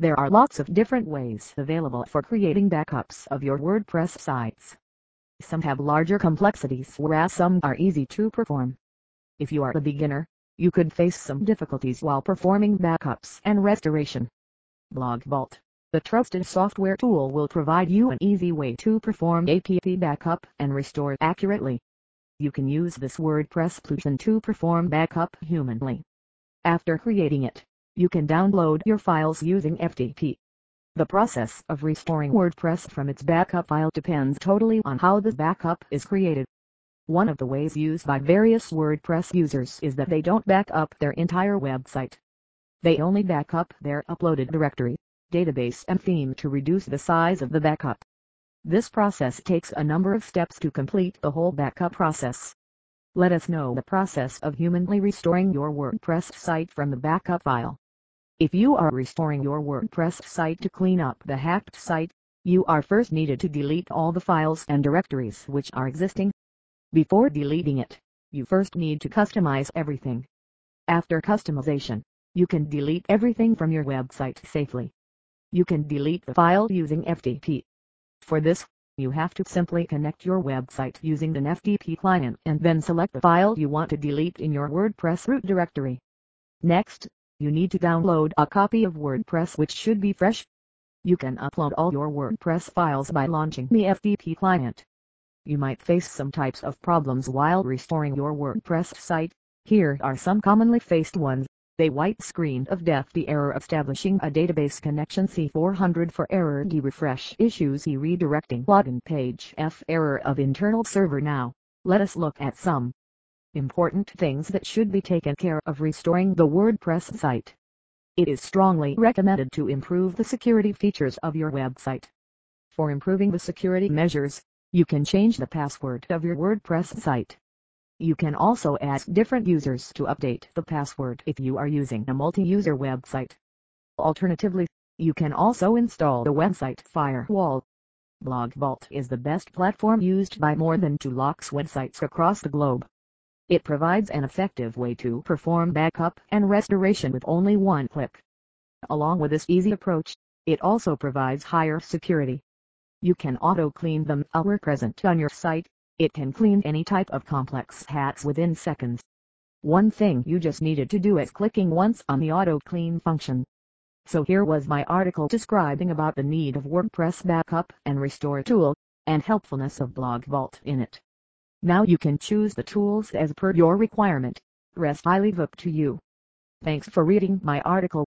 There are lots of different ways available for creating backups of your WordPress sites. Some have larger complexities whereas some are easy to perform. If you are a beginner, you could face some difficulties while performing backups and restoration. BlogVault, the trusted software tool will provide you an easy way to perform app backup and restore accurately. You can use this WordPress plugin to perform backup humanly. After creating it, you can download your files using FTP. The process of restoring WordPress from its backup file depends totally on how the backup is created. One of the ways used by various WordPress users is that they don't back up their entire website. They only back up their uploaded directory, database and theme to reduce the size of the backup. This process takes a number of steps to complete the whole backup process. Let us know the process of humanly restoring your WordPress site from the backup file. If you are restoring your WordPress site to clean up the hacked site, you are first needed to delete all the files and directories which are existing before deleting it, you first need to customize everything. After customization, you can delete everything from your website safely. You can delete the file using FTP. For this, you have to simply connect your website using an FTP client and then select the file you want to delete in your WordPress root directory. Next, you need to download a copy of WordPress which should be fresh. You can upload all your WordPress files by launching the FTP client. You might face some types of problems while restoring your WordPress site. Here are some commonly faced ones. A white screen of death the error establishing a database connection C400 for error refresh issues E redirecting login page F error of internal server now. Let us look at some important things that should be taken care of restoring the WordPress site. It is strongly recommended to improve the security features of your website. For improving the security measures, you can change the password of your WordPress site. You can also ask different users to update the password if you are using a multi-user website. Alternatively, you can also install the website firewall. BlogVault is the best platform used by more than 2 lakhs websites across the globe. It provides an effective way to perform backup and restoration with only one click. Along with this easy approach, it also provides higher security you can auto-clean them are present on your site. It can clean any type of complex hats within seconds. One thing you just needed to do is clicking once on the auto clean function. So here was my article describing about the need of WordPress backup and restore tool, and helpfulness of BlogVault in it. Now you can choose the tools as per your requirement. Rest I leave up to you. Thanks for reading my article.